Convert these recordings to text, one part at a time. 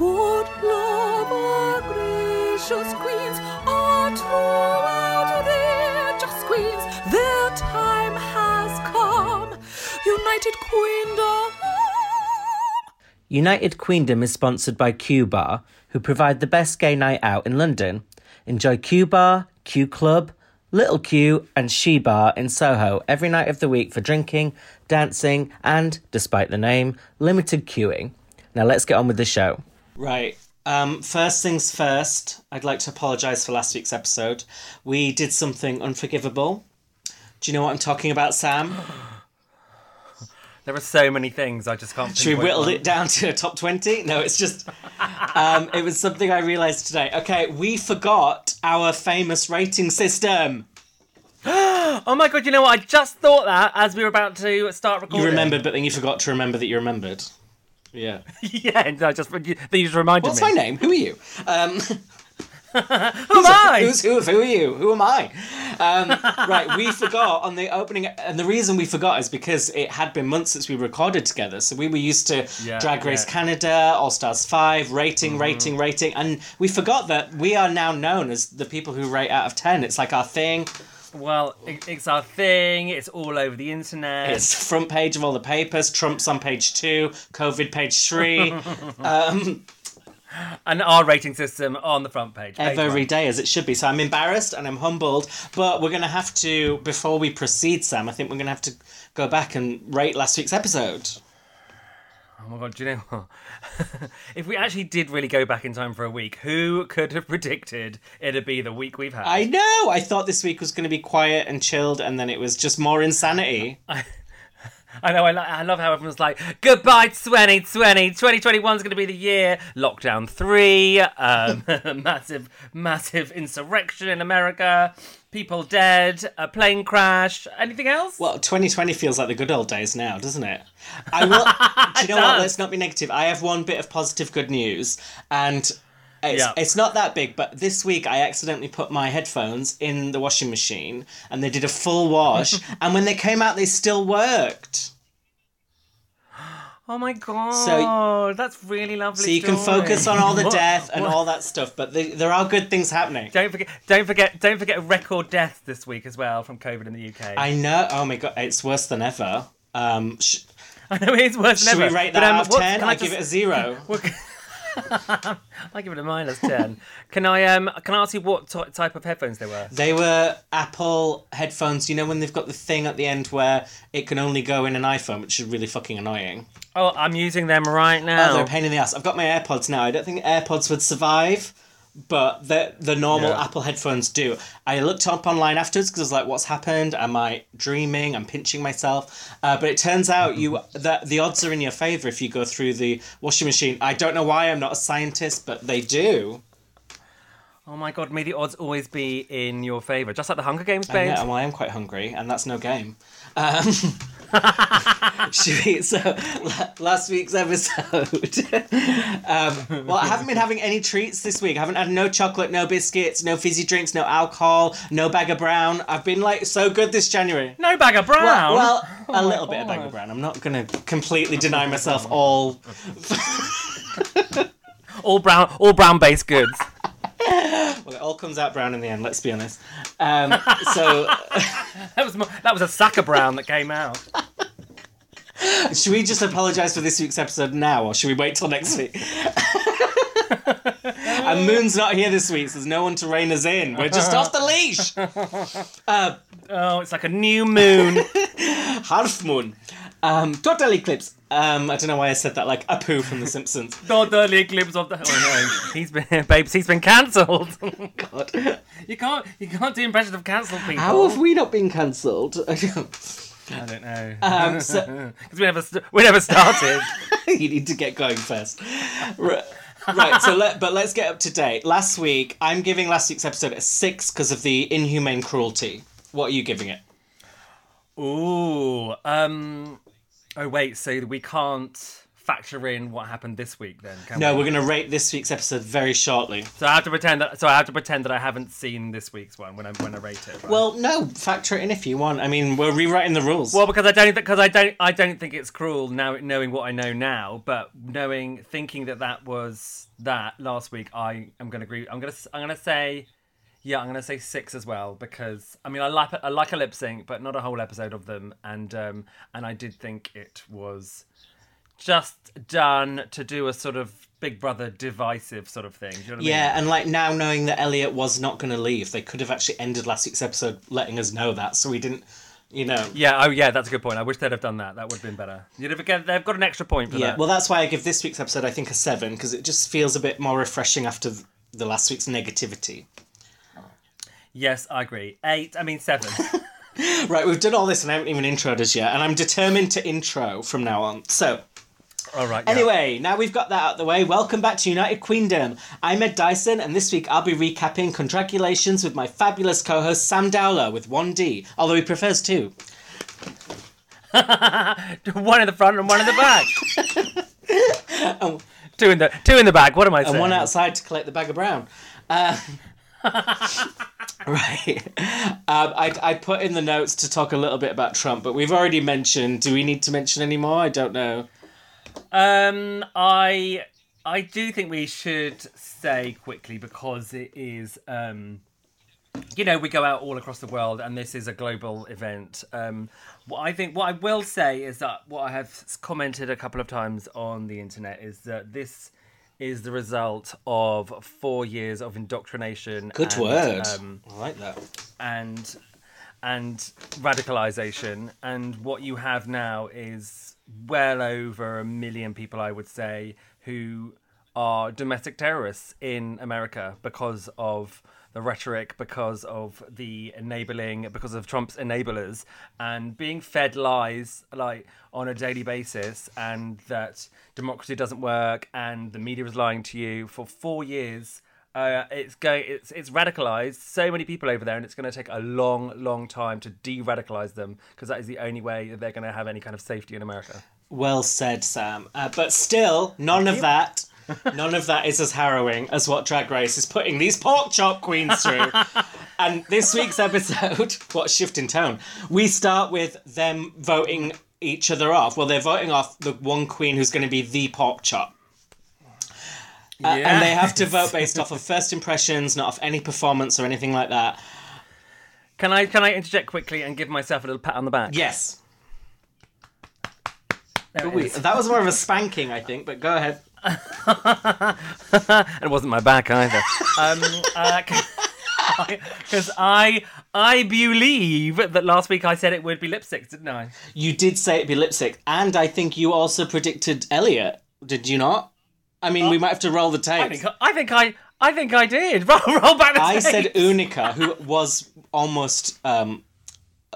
Good love, our gracious queens, are throughout just queens. Their time has come. United Queendom. United Queendom is sponsored by Q Bar, who provide the best gay night out in London. Enjoy Q Bar, Q Club, Little Q, and She Bar in Soho every night of the week for drinking, dancing, and, despite the name, limited queuing. Now let's get on with the show. Right. Um, first things first, I'd like to apologise for last week's episode. We did something unforgivable. Do you know what I'm talking about, Sam? There are so many things I just can't. Should we whittle one. it down to a top 20? No, it's just. Um, it was something I realised today. Okay, we forgot our famous rating system. Oh my god! You know what? I just thought that as we were about to start recording. You remembered, but then you forgot to remember that you remembered. Yeah. yeah, no, just you, then you just reminded What's me. my name? Who are you? Um, Who am I? Who's who? Who are you? Who am I? Um, right, we forgot on the opening, and the reason we forgot is because it had been months since we recorded together. So we were used to Yeah, Drag Race yeah. Mm-hmm. Canada, All Stars Five, rating, rating, rating, and we forgot that we are now known as the people who rate out of ten. It's like our thing. Well, it, it's our thing. It's all over the internet. It's front page of all the papers. Trump's on page two. COVID page three. um, and our rating system on the front page. page every one. day as it should be. So I'm embarrassed and I'm humbled, but we're going to have to, before we proceed, Sam, I think we're going to have to go back and rate last week's episode. Oh my god! Do you know what? if we actually did really go back in time for a week, who could have predicted it'd be the week we've had? I know. I thought this week was going to be quiet and chilled, and then it was just more insanity. I know, I, lo- I love how everyone's like, goodbye 2020, 2021 is going to be the year. Lockdown 3, um, massive, massive insurrection in America, people dead, a plane crash. Anything else? Well, 2020 feels like the good old days now, doesn't it? I will. do you know what? Let's not be negative. I have one bit of positive good news, and it's, Yeah. it's not that big, but this week I accidentally put my headphones in the washing machine, and they did a full wash, and when they came out, they still worked. Oh my god, So that's really lovely. So you can focus on all the death and all that stuff, but the, there are good things happening. Don't forget, don't forget, don't forget record deaths this week as well from COVID in the UK. I know. Oh my god, it's worse than ever. Um, sh- I know it is worse than ever. should we rate but, that um, out of ten? I, I give it a zero. I give it a minus ten. can I um can I ask you what t- type of headphones they were? They were Apple headphones. You know when they've got the thing at the end where it can only go in an iPhone, which is really fucking annoying. Oh, I'm using them right Oh, now. they're a pain in the ass. I've got my AirPods now. I don't think AirPods would survive, but the the normal Yeah. Apple headphones do. I looked up online afterwards because I was like, "What's happened? Am I dreaming? I'm pinching myself." Uh, but it turns out you that the odds are in your favor if you go through the washing machine. I don't know why. I'm not a scientist, but they do. oh my god, may the odds always be in your favour, just like the Hunger Games, I know, well, I am quite hungry, and that's no game. Um, we, so last week's episode. um, well, I haven't been having any treats this week. I haven't had no chocolate, no biscuits, no fizzy drinks, no alcohol, no bag of brown. I've been like so good this January. No bag of brown. Well, Oh a little bit of bag of brown. I'm not gonna completely deny myself all. all brown, all brown based goods. Well, it all comes out brown in the end. Let's be honest. Um, so. That was more, that was a sack of brown that came out. Should we just apologise for this week's episode now, or should we wait till next week? and Moon's not here this week, so there's no one to rein us in. We're just off the leash. Oh, it's like a new moon. Half Moon. Um, total eclipse. Um, I don't know why I said that like Apu from The Simpsons. Total eclipse of the. Oh no, he's been, babes, he's been cancelled. God. you can't, you can't do impressions of cancelled people. How have we not been cancelled? I don't know. um, so, Because we never, st- we never started. you need to get going first. Right. Right, so let but let's get up to date. Last week, I'm giving last week's episode a six because of the inhumane cruelty. What are you giving it? Ooh. Um. Oh wait. So we can't factor in what happened this week then? Can No, we? we're going to rate this week's episode very shortly. So I have to pretend that. So I have to pretend that I haven't seen this week's one when I when I rate it. right? Well, no, factor it in if you want. I mean, we're rewriting the rules. Well, because I don't because I don't I don't think it's cruel now knowing what I know now, but knowing thinking that that was that last week, I am going to agree. I'm going to I'm going to say, yeah, I'm going to say six as well because I mean I like I like a lip sync, but not a whole episode of them, and um and I did think it was just done to do a sort of Big Brother divisive sort of thing. Do you know what I mean? yeah, and like now knowing that Elliott was not going to leave, they could have actually ended last week's episode letting us know that, so we didn't, you know. Yeah, oh yeah, that's a good point. I wish they'd have done that. That would have been better. You'd have get, they've got an extra point for Yeah, that. well, that's why I give this week's episode, I think, a seven, because it just feels a bit more refreshing after the last week's negativity. Yes, I agree. Eight. I mean seven. Right, we've done all this and I haven't even introed us yet, and I'm determined to intro from now on. So, All right. yeah. Anyway, now we've got that out of the way, welcome back to United Queendom. I'm Ed Dyson, and this week I'll be recapping Congratulations with my fabulous co host Sam Dowler with 1D, although he prefers two. one in the front and one in the back. Oh. Two in the two in the back. What am I saying? And one outside to collect the bag of brown. Uh, right. Um, I, I put in the notes to talk a little bit about Trump, but we've already mentioned. Do we need to mention any more? I don't know. Um, I I do think we should say quickly because it is um. You know, we go out all across the world, and this is a global event. Um, what I think, what I will say is that what I have commented a couple of times on the internet is that this is the result of four years of indoctrination. Good and, word. Um, I like that. and and radicalization and what you have now is well over a million people i would say who are domestic terrorists in america because of the rhetoric because of the enabling because of trump's enablers and being fed lies like on a daily basis and that democracy doesn't work and the media is lying to you for four years uh, it's going it's it's radicalized so many people over there and it's going to take a long long time to de-radicalize them because that is the only way that they're going to have any kind of safety in america Well said, Sam. Uh, but still, none of that. None of that is as harrowing as what Drag Race is putting these pork chop queens through. and this week's episode, what a shift in tone. We start with them voting each other off. Well, they're voting off the one queen who's going to be the pork chop. Uh, And they have to vote based off of first impressions, not off any performance or anything like that. can i can i interject quickly and give myself a little pat on the back Yes. There it Wait, is. that was more of a spanking, I think, but go ahead. And it wasn't my back either um because I I believe that last week I said it would be lipstick, didn't I? You did say it'd be lipstick, and I think you also predicted Elliott. Did you not? I mean, we might have to roll the I think I think I I think I did. Roll, roll back the tape. I said. Unica, who was almost um,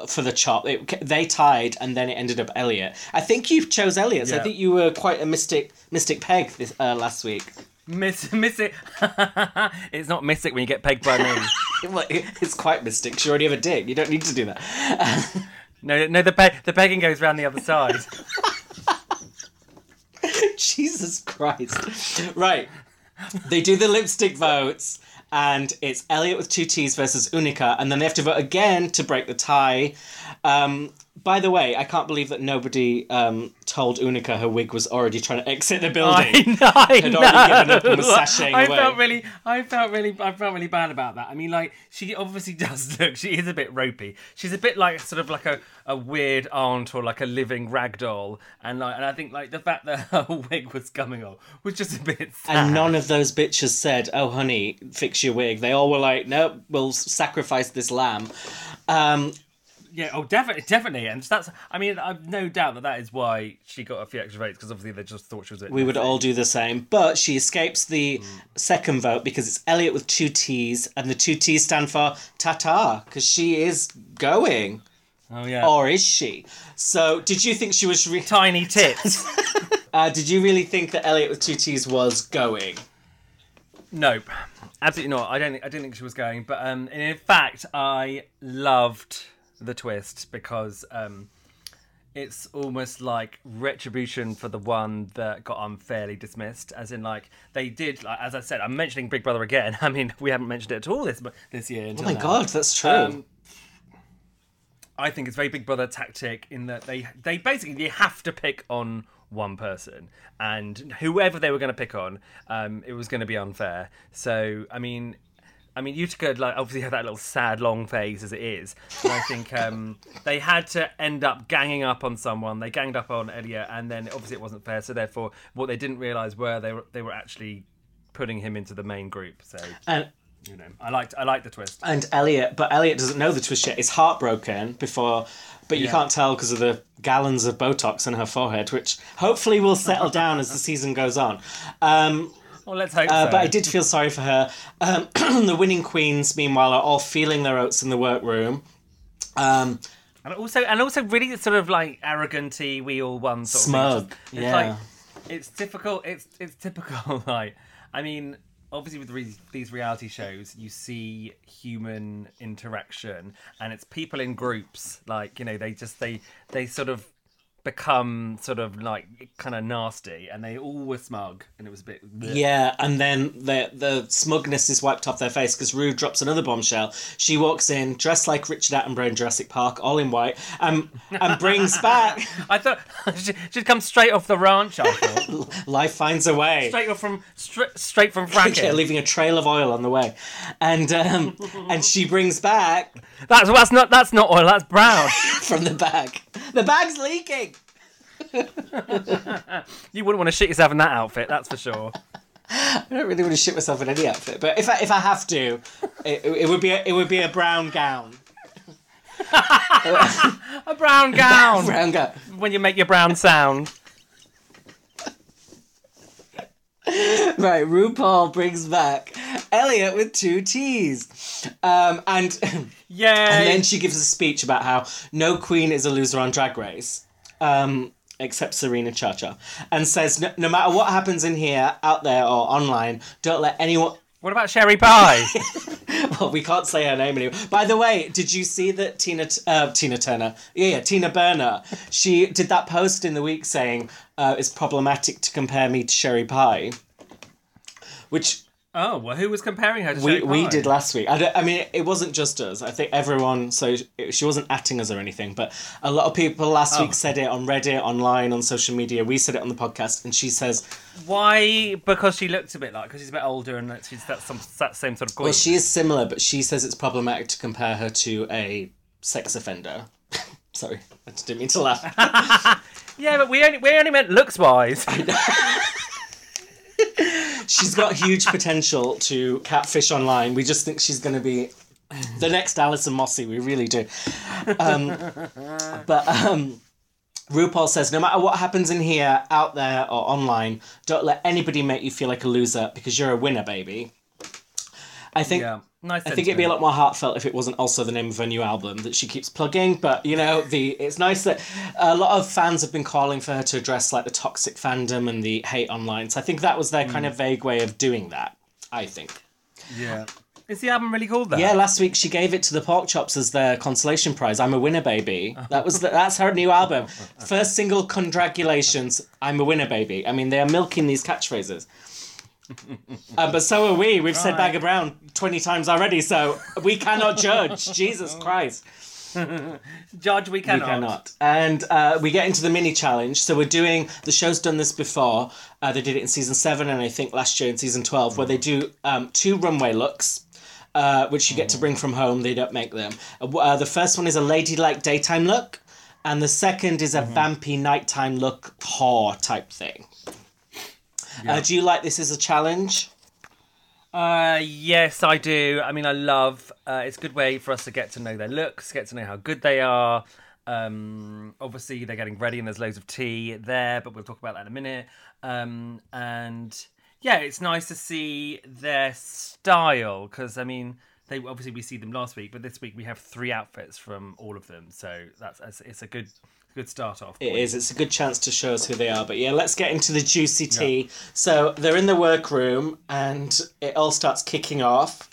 for the chop. It, they tied, and then it ended up Elliott. I think you chose Elliott. So I think you were quite a mystic, mystic peg this uh, last week. Miss miss it. it's not mystic when you get pegged by me. Well, it- it's quite mystic. You already have a dick. You don't need to do that. No, no, the peg, the pegging goes round the other side. Jesus Christ. Right. They do the lipstick votes, and it's Elliott with two T's versus Unica, and then they have to vote again to break the tie. Um, by the way, I can't believe that nobody um, told Unica her wig was already trying to exit the building. I know. I Had already given up and was sashaying I away. felt really, I felt really, I felt really bad about that. I mean, like she obviously does look. She is a bit ropey. She's a bit like sort of like a, a weird aunt or like a living rag doll. And like, and I think like the fact that her wig was coming off was just a bit sad. And none of those bitches said, "Oh, honey, fix your wig." They all were like, "Nope, we'll sacrifice this lamb." Um, Yeah, oh, definitely, definitely, and that's. I mean, I've no doubt that that is why she got a few extra votes because obviously they just thought she was. It we would all do the same, but she escapes the second vote because it's Elliott with two T's, and the two T's stand for Tata because she is going, Oh yeah. or is she? So, did you think she was? Re- Tiny tits. uh, did you really think that Elliott with two T's was going? nope, absolutely not. I don't. Think, I didn't think she was going, but um, in fact, I loved the twist because um, it's almost like retribution for the one that got unfairly dismissed. As in, like they did. Like, as I said, I'm mentioning Big Brother again. I mean, we haven't mentioned it at all this but this year. Oh my now. god, that's true. Um, I think it's very Big Brother tactic in that they they basically they have to pick on one person, and whoever they were going to pick on, um, it was going to be unfair. So I mean. I mean, Utica like obviously had that little sad long phase as it is, and I think um, they had to end up ganging up on someone. They ganged up on Elliott, and then obviously it wasn't fair. So therefore, what they didn't realize were they were they were actually putting him into the main group. So and you know, I liked I liked the twist. and Elliott, but Elliott doesn't know the twist yet. Is heartbroken before, but you Yeah. can't tell because of the gallons of Botox in her forehead, which hopefully will settle down as the season goes on. Um, Well, let's hope uh, so. but I did feel sorry for her. Um, the winning queens, meanwhile, are all feeling their oats in the workroom. Um, And also, and also, really sort of like arroganty. We all won sort of Smug, thing. It's yeah. like it's difficult. It's it's typical. Like, I mean, obviously with these these reality shows, you see human interaction, and it's people in groups. Like, you know, they just they they sort of become sort of like kind of nasty, and they all were smug, and it was a bit. Yeah, and then the the smugness is wiped off their face because Rue drops another bombshell. She walks in dressed like Richard Attenborough in Jurassic Park, all in white, and and brings back I thought she- she'd come straight off the ranch. I thought life finds a way. straight off from straight straight from Yeah, fracking. leaving a trail of oil on the way, and um, and she brings back That's that's not that's not oil. That's brown. from the bag. The bag's leaking. You wouldn't want to shit yourself in that outfit, that's for sure. I don't really want to shit myself in any outfit, but if I, if I have to, it, it would be a, it would be a brown gown. A brown gown Brown gown. when you make your brown sound. Right, RuPaul brings back Elliott with two T's, um, and. Yeah. And then she gives a speech about how no queen is a loser on Drag Race, um, except Serena Chacha, and says no, no matter what happens in here, out there, or online, don't let anyone. what about Sherry Pie? Well, we can't say her name anymore. By the way, did you see that Tina uh, Tina Turner? Yeah, yeah, Tina Burner. She did that post in the week saying uh, it's problematic to compare me to Sherry Pie, which oh, well, who was comparing her to we, we did last week. I, I mean, it wasn't just us. I think everyone. So she wasn't atting us or anything, but a lot of people last Oh. week said it on Reddit, online, on social media. We said it on the podcast, and she says, Why? Because she looks a bit like, because she's a bit older and that she's that, some, that same sort of queen. "Well, she is similar, but she says it's problematic to compare her to a sex offender." Sorry, I didn't mean to laugh. Yeah, but we only, we only meant looks wise. she's got huge potential to catfish online. We just think she's going to be the next Alison Mossy. We really do. Um, but um, RuPaul says no matter what happens in here, out there, or online, don't let anybody make you feel like a loser because you're a winner, baby. I think. yeah. Nice. I think it'd be a lot more heartfelt if it wasn't also the name of her new album that she keeps plugging. But you know, the it's nice that a lot of fans have been calling for her to address like the toxic fandom and the hate online. So I think that was their kind mm. of vague way of doing that. I think. Yeah. Is the album really called that? Yeah, last week she gave it to the Pork Chops as their consolation prize. I'm a winner, baby. That was the, that's her new album. First single, congratulations. I'm a winner, baby. I mean, they are milking these catchphrases. Uh, but so are we. We've said Right. Bag of Brown 20 times already, so we cannot judge. Jesus Christ. Judge, we We cannot. cannot. And uh, we get into the mini challenge. So we're doing, the show's done this before. Uh, they did it in season seven and I think last year in season 12, where they do um, two runway looks. Uh, which you get to bring from home. They don't make them. Uh, Uh, the first one is a ladylike daytime look, and the second is a vampy nighttime look, whore type thing. Uh, do you like this as a challenge? Uh, yes, I do. I mean, I love. Uh, it's a good way for us to get to know their looks, get to know how good they are. Um, obviously, they're getting ready, and there's loads of tea there, but we'll talk about that in a minute. Um, and yeah, it's nice to see their style because I mean, they obviously we see them last week, but this week we have three outfits from all of them, so that's it's- it's a good good start off. It is. It's a good chance to show us who they are. But yeah, let's get into the juicy tea. So they're in the workroom and it all starts kicking off.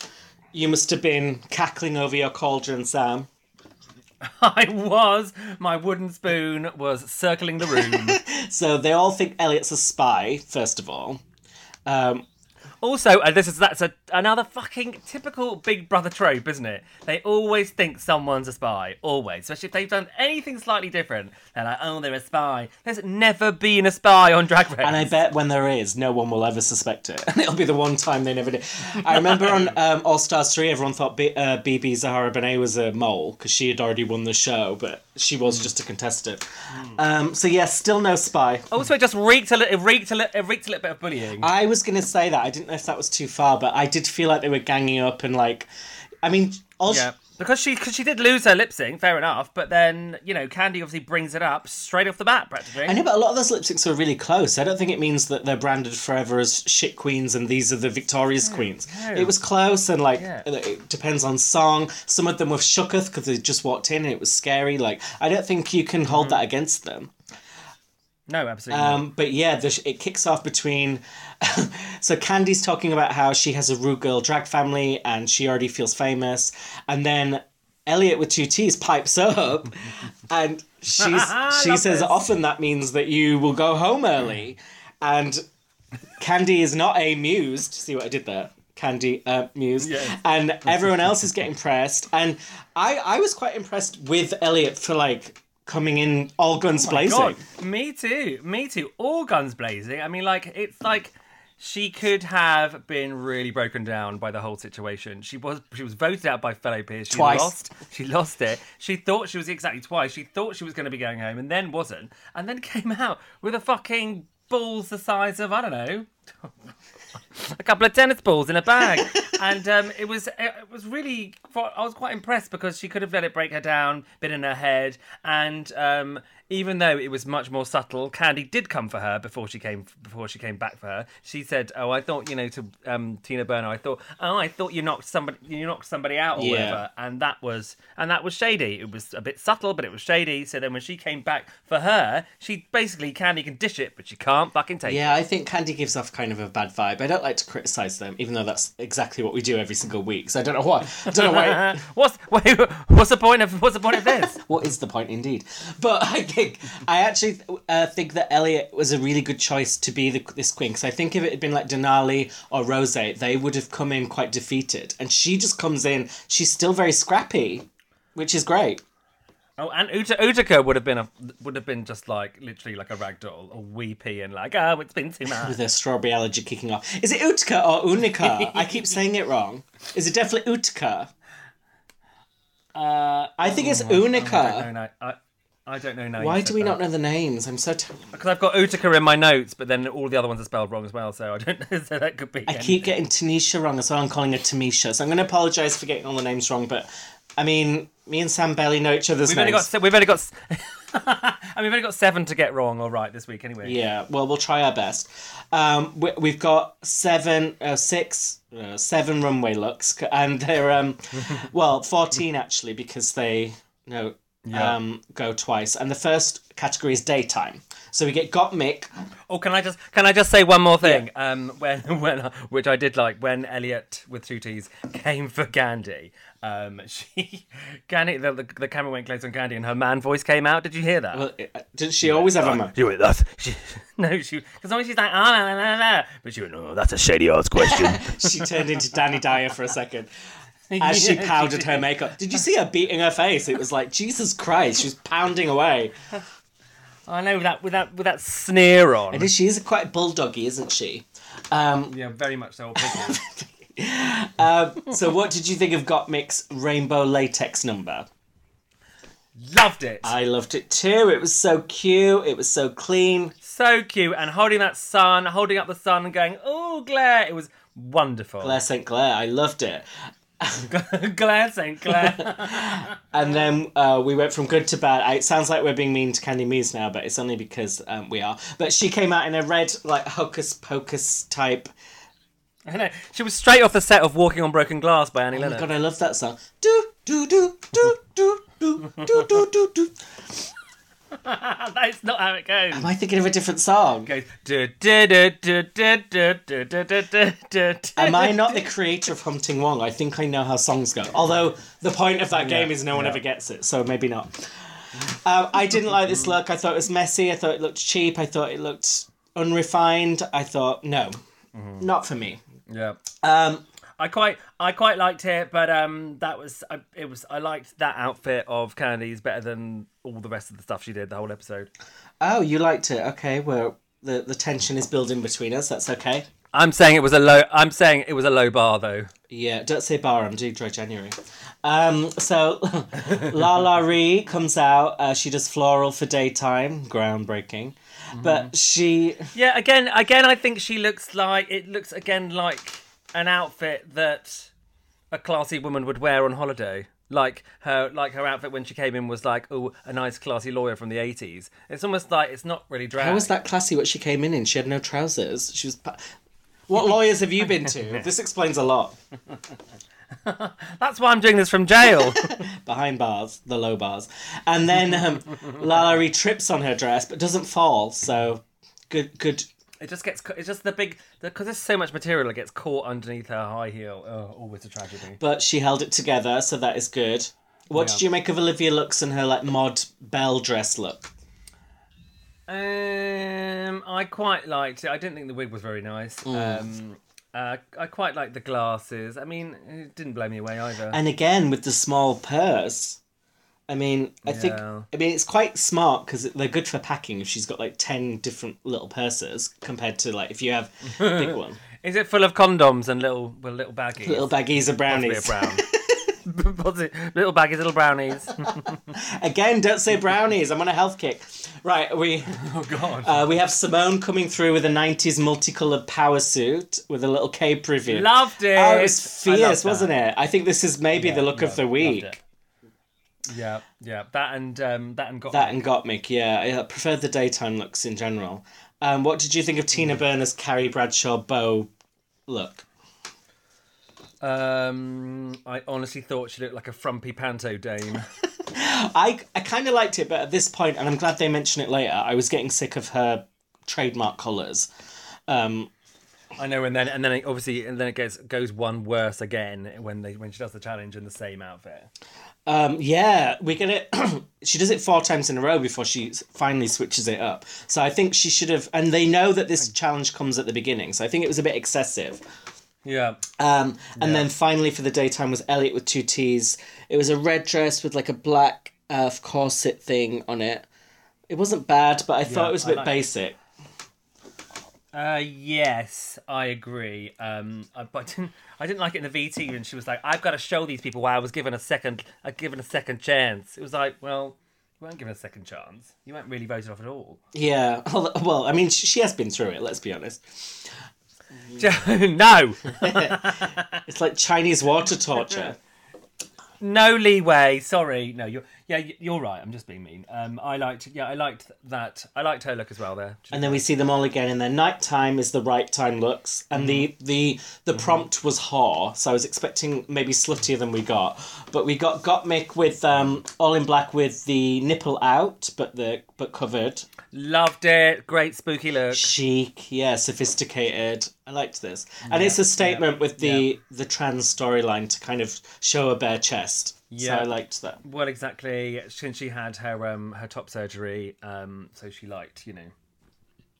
You must have been cackling over your cauldron, Sam. I was. My wooden spoon was circling the room. So they all think Elliott's a spy, first of all. Um, Also, and this is that's a another fucking typical Big Brother trope, isn't it? They always think someone's a spy, always. Especially if they've done anything slightly different, they're like, "Oh, they're a spy." There's never been a spy on Drag Race. and I bet when there is, no one will ever suspect it. And it'll be the one time they never did. I remember on um, All Stars 3, everyone thought B- uh, BeBe Zahara Benet was a mole because she had already won the show, but she was just a contestant. Um, so, yes, still no spy. Also, it just reeked a little. It reeked a little. It reeked a little bit of bullying. I was going to say that. I didn't know if that was too far, but I did feel like they were ganging up and, like, I mean, yeah, because she because she did lose her lip sync, fair enough. But then you know, Kandy obviously brings it up straight off the bat, practically. I know, but a lot of those lip syncs are really close. I don't think it means that they're branded forever as shit queens and these are the victorious queens. no. It was close and like Yeah. it depends on song. Some of them were shooketh because they just walked in and it was scary. Like I don't think you can Mm-hmm. hold that against them. No, absolutely. not. Um, but yeah, the, it kicks off between. so Kandy's talking about how she has a rude girl drag family and she already feels famous, and then Elliott with two T's pipes up, and she's she says this. often that means that you will go home early, and Kandy is not amused. See what I did there. Kandy uh, mused, Yes. and everyone else is getting pressed, and I I was quite impressed with Elliott for like coming in all guns oh blazing. Oh God, me too. Me too. All guns blazing. I mean, like it's like she could have been really broken down by the whole situation. She was she was voted out by fellow peers. She Twice. lost. She lost it. She thought she was exactly twice. She thought she was going to be going home, and then wasn't, and then came out with a fucking balls the size of I don't know. a couple of tennis balls in a bag, and um, it was it was really I was quite impressed because she could have let it break her down, been in her head, and um, even though it was much more subtle, Kandy did come for her before she came before she came back for her. She said, "Oh, I thought you know to um, Tina Burner, I thought, oh, I thought you knocked somebody you knocked somebody out or Yeah. whatever," and that was and that was shady. It was a bit subtle, but it was shady. So then when she came back for her, she basically Kandy can dish it, but she can't fucking take it. Yeah, I think Kandy gives off kind of a bad vibe. I don't like to criticize them, even though that's exactly what we do every single week. So I don't know why. I don't know why. what's wait, what's the point of what's the point of this? what is the point, indeed? But I think I actually uh, think that Elliott was a really good choice to be the, this queen because I think if it had been like Denali or Rose, they would have come in quite defeated, and she just comes in. She's still very scrappy, which is great. Oh, and Uta- Utica would have been a would have been just like literally like a rag doll, a weepy and like oh it's been too much. With her strawberry allergy kicking off. Is it Utica or Unica? I keep saying it wrong. Is it definitely Utica? Uh, I think it's Unica. No, I, I don't know. No, Why do we not know the names? I'm so. T- Because I've got Utica in my notes, but then all the other ones are spelled wrong as well. So I don't know. So that could be. I keep getting Tanisha wrong as well. I'm calling her Tamisha, so I'm going to apologise for getting all the names wrong. But I mean, me and Sam barely know each other's We've names. only got. We've only got. and we've only got seven to get wrong or right this week anyway. Yeah, well, we'll try our best. Um, we, we've got seven, uh, six, uh, seven runway looks, and they're um, well, fourteen actually because they no Yeah. um go twice. And the first category is daytime. So we get Gottmik. Oh, can I just can I just say one more thing? Um, when when which I did like when Elliott with two T's came for Kandy. Um, she Kandy the, the the camera went close on Kandy and her man voice came out. Did you hear that? Well, uh, didn't she always have a man? She went, that's she, no, she because always she's like, ah, la, la, la, la. but she went, no, that's a shady ass question. She turned into Danny Dyer for a second. As she Yeah, powdered her makeup. Did you see her beating her face? It was like, Jesus Christ, she was pounding away. I know with that with that with that sneer on. And she is quite bulldoggy, isn't she? Um, Yeah, very much so. opposite. so what did you think of Gottmik's rainbow latex number? Loved it. I loved it too. It was so cute. It was so clean. so cute and holding that sun, holding up the sun and going, oh, glare. It was wonderful. Claire St. Clair, I loved it. Glare, St. Clair. And then uh, we went from good to bad. It sounds like we're being mean to Kandy Muse now, but it's only because um, we are. But she came out in a red, like, hocus pocus type. I know. She was straight off the set of Walking on Broken Glass by Annie Oh my god, I love that song. Do, do, do, do, do, do, do, do, do, do. That's not how it goes. Am I thinking of a different song? Am I not the creator of Hunting Wong? I think I know how songs go. Although the point of that game is no one ever gets it, so maybe not. Um, I didn't like this look. I thought it was messy. I thought it looked cheap. I thought it looked unrefined. I thought no, mm-hmm. not for me. Yeah. Um, I quite, I quite liked it, but um, that was, I, it was, I liked that outfit of Kandy's better than all the rest of the stuff she did the whole episode. oh, you liked it? Okay, well the the tension is building between us. That's okay. I'm saying it was a low, I'm saying it was a low bar though. Yeah, don't say bar. I'm doing dry January. Um, so LaLa Ri comes out. Uh, she does floral for daytime, groundbreaking. But she, Yeah, again, again, I think she looks like it looks again like an outfit that a classy woman would wear on holiday. Like her, like her outfit when she came in was like, oh, a nice classy lawyer from the eighties. It's almost like it's not really drag. how was that classy? What she came in in? She had no trousers. She was. What lawyers have you been to? This explains a lot. That's why I'm doing this from jail. Behind bars, the low bars, and then um, La La trips on her dress but doesn't fall. So good, good. It just gets, it's just the big, because there's so much material, it gets caught underneath her high heel. Oh, always a tragedy. But she held it together, so that is good. What Yeah. did you make of Olivia Lux and her like mod bell dress look? Um, I quite liked it. I didn't think the wig was very nice. Mm. Um, uh, I quite liked the glasses. I mean, it didn't blow me away either. And again with the small purse. I mean, I think I mean it's quite smart because they're good for packing. If she's got like ten different little purses compared to like if you have a big one, Is it full of condoms and little well, little baggies? little baggies of brownies. brown. Little baggies, little brownies. Again, don't say brownies. I'm on a health kick. Right, we oh God. uh, we have Symone coming through with a '90s multicolored power suit with a little cape review. Loved it. Oh, it was fierce, wasn't it? I think this is maybe the look of the week. Yeah, yeah. That and um, that and got That and got Gottmik, yeah. I preferred the daytime looks in general. Um, what did you think of Tina Burner's Carrie Bradshaw bow look? Um, I honestly thought she looked like a frumpy panto dame. I I kind of liked it, but at this point, and I'm glad they mention it later, I was getting sick of her trademark colours. Um, I know, and then and then it, obviously and then it goes goes one worse again when they when she does the challenge in the same outfit. Um, yeah, we get it. she does it four times in a row before she finally switches it up. So I think she should have, and they know that this challenge comes at the beginning. So I think it was a bit excessive. Yeah, Um, and then finally for the daytime was Elliott with two T's. It was a red dress with like a black uh, corset thing on it. It wasn't bad, but I thought Yeah, it was a bit like- basic. Uh, yes, I agree. Um, I, but I didn't, I didn't like it in the VT and she was like, "I've got to show these people why I was given a second, I given a second chance." It was like, well, you weren't given a second chance. You weren't really voted off at all. Yeah. Well, I mean, she has been through it. Let's be honest. no, It's like Chinese water torture. no leeway. Sorry, no, you're yeah, you're right. I'm just being mean. Um, I liked yeah, I liked that. I liked her look as well there. and then we see them all again in their nighttime is the right time looks and the the the prompt was whore so i was expecting maybe sluttier than we got but we got got gottmik with um all in black with the nipple out but the but covered Loved it. Great spooky look. chic yeah sophisticated i liked this and it's a statement with the the trans storyline to kind of show a bare chest Yeah. so i liked that Well, exactly. Since she had her um her top surgery, um, so she liked you know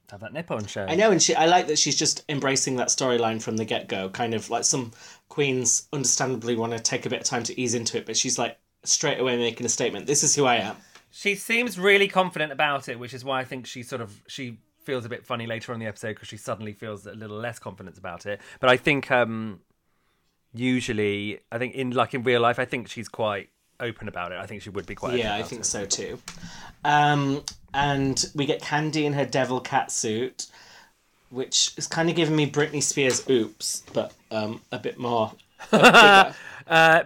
to have that nip on show. I know, and she. I like that she's just embracing that storyline from the get go. Kind of like some queens, understandably, want to take a bit of time to ease into it, but she's like straight away making a statement. This is who I am. She seems really confident about it, which is why I think she sort of she feels a bit funny later on in the episode because she suddenly feels a little less confident about it. But I think um usually, I think in like in real life, I think she's quite open about it. I think she would be quite. Yeah, I think it. so too. Um, and we get Kandy in her devil cat suit, which is kind of giving me Britney Spears "Oops," but um, a bit more. Uh,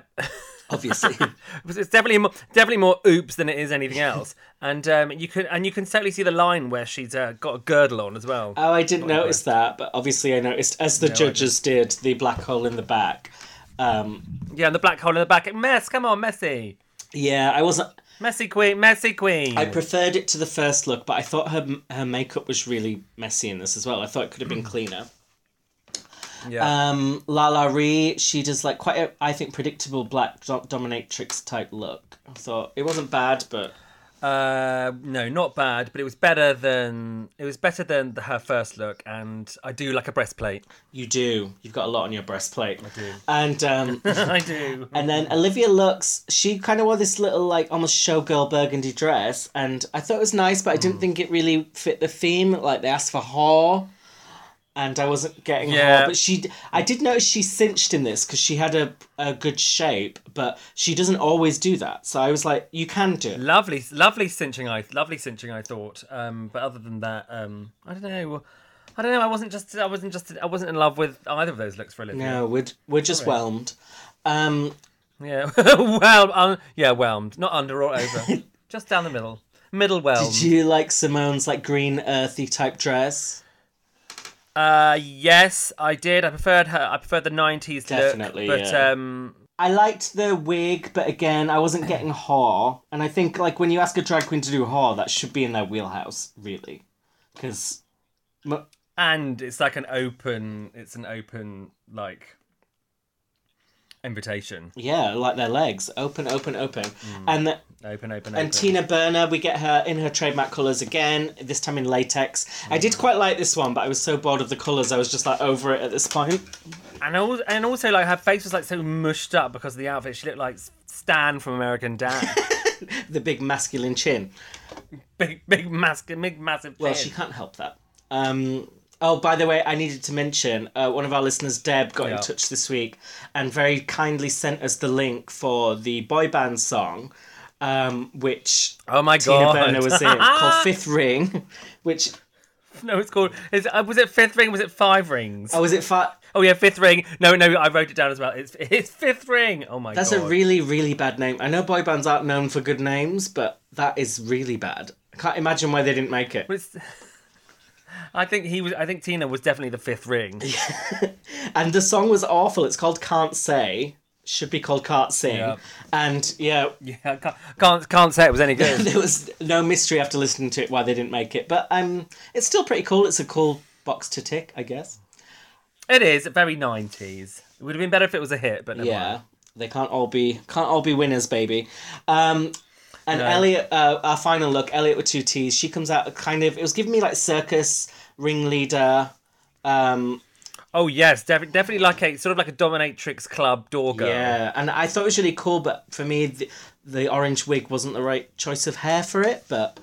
Obviously, it's definitely more, definitely more oops than it is anything else, and um, you can and you can certainly see the line where she's uh, got a girdle on as well. oh, I didn't notice that, but obviously I noticed as the I judges did the black hole in the back. Um, yeah, and the black hole in the back. Mess, come on, messy. Yeah, I wasn't. Messy queen, messy queen. I preferred it to the first look, but I thought her her makeup was really messy in this as well. I thought it could have been cleaner. Yeah. Um, LaLa Ri, she does like quite a, I think, predictable black do- dominatrix type look. I thought it wasn't bad, but Uh, no, not bad, but it was better than it was better than the, her first look, and I do like a breastplate. you do. You've got a lot on your breastplate. I do. And um, I do. and then Olivia Lux. She kind of wore this little like almost showgirl burgundy dress, and I thought it was nice, but I didn't think it really fit the theme. Like they asked for whore. And I wasn't getting Yeah. her, but she. I did notice she cinched in this because she had a a good shape, but she doesn't always do that. So I was like, you can do it. Lovely, lovely cinching. I lovely cinching. I thought. Um, but other than that, um, I don't know. I don't know. I wasn't just. I wasn't just. I wasn't in love with either of those looks for Olivia. No, we're we're just whelmed. Um, Yeah. well, um, yeah, whelmed, not under or over, just down the middle, middle whelmed. did you like Symone's like green earthy type dress? Uh, yes, I did. I preferred her. I preferred the '90s Definitely, look, but yeah. um, I liked the wig, but again, I wasn't getting whore. And I think like when you ask a drag queen to do whore, that should be in their wheelhouse, really, because and it's like an open. It's an open like invitation. yeah, like their legs, open, open, open, Mm. and. The, Open, open, open. And Tina Burner, we get her in her trademark colours again, this time in latex. I did quite like this one, but I was so bored of the colours, I was just like over it at this point. and also, and also like her face was like so mushed up because of the outfit. She looked like Stan from American Dad. The big masculine chin. big, big, mask, big, massive. Well, chin. she can't help that. Um, oh, by the way, I needed to mention uh, one of our listeners, Deb, got Yeah. in touch this week and very kindly sent us the link for the boy band song, um, which Oh my Tina god! Burner was in, called Fifth Ring, which. no, it's called. Is uh, was it fifth ring? Was it five rings? Oh, was it far? Oh yeah, fifth ring. No, no, I wrote it down as well. It's it's fifth ring. Oh my That's god. That's a really, really bad name. I know boy bands aren't known for good names, but that is really bad. I can't imagine why they didn't make it. I think he was. I think Tina was definitely the fifth ring. And the song was awful. It's called Can't Say. Should be called Can't Sing. Yeah. And yeah, Yeah, can't, can't can't say it was any good. there was no mystery after listening to it why they didn't make it. But um, it's still pretty cool. It's a cool box to tick, I guess. it is very nineties. It would have been better if it was a hit, but never Yeah, mind. they can't all be can't all be winners, baby. Um, and No. Elliott, uh, our final look, Elliott with two T's. She comes out kind of. It was giving me like circus ringleader. Um, Oh yes, definitely, definitely like a sort of like a dominatrix club door girl. yeah, and I thought it was really cool, but for me, the, the orange wig wasn't the right choice of hair for it. But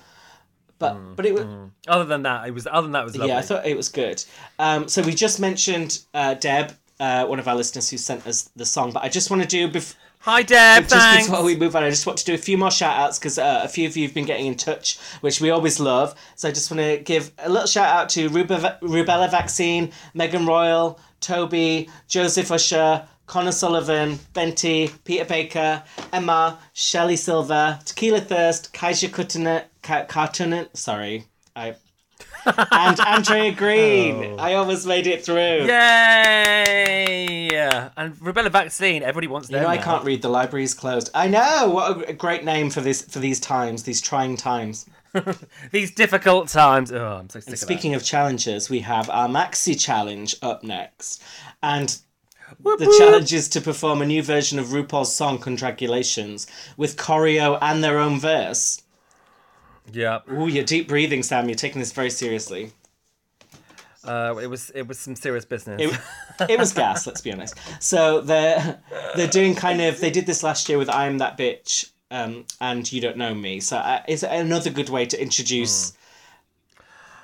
but Mm, but it was. Other than that, it was. Other than that, was lovely. Yeah, I thought it was good. Um, so we just mentioned uh, Deb, uh, one of our listeners who sent us the song, but I just want to do bef- Hi Deb, just thanks. before we move on, I just want to do a few more shout outs because uh, a few of you have been getting in touch, which we always love. So I just want to give a little shout out to Rube- Rubella Vaccine, Megan Royal, Toby, Joseph Usher, Connor Sullivan, Benty, Peter Baker, Emma, Shelley Silver, Tequila Thirst, Kaija Kutunen, Ka- Kartunen, sorry, I. and Andrea Green. Oh. I almost made it through. Yay! And Rebella Vaccine, everybody wants You them. know, I now. can't read. The library's closed. I know. What a great name for this for these times, these trying times. These difficult times. Oh, I'm so sick of that. Speaking of challenges, we have our maxi challenge up next, and the challenge is to perform a new version of RuPaul's song "Congratulations" with choreo and their own verse. Yeah. Ooh, you're deep breathing, Sam. You're taking this very seriously. Uh, it was it was some serious business. It, it was gas. Let's be honest. So they're they're doing kind of. They did this last year with "I'm That Bitch." Um, and you don't know me, so uh, it's another good way to introduce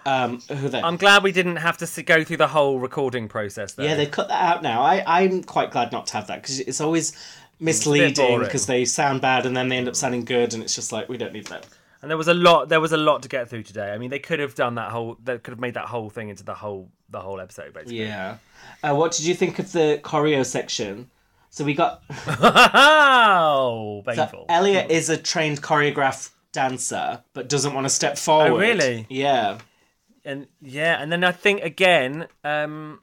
um, who they. I'm glad we didn't have to go through the whole recording process. Though. Yeah, they cut that out now. I I'm quite glad not to have that because it's always misleading because they sound bad and then they end up sounding good, and it's just like we don't need that. And there was a lot. There was a lot to get through today. I mean, they could have done that whole. They could have made that whole thing into the whole the whole episode, basically. Yeah. Uh, what did you think of the choreo section? So we got oh, painful. Elliott is a trained choreograph dancer, but doesn't want to step forward. Oh, really? Yeah. and yeah, and then I think again, um,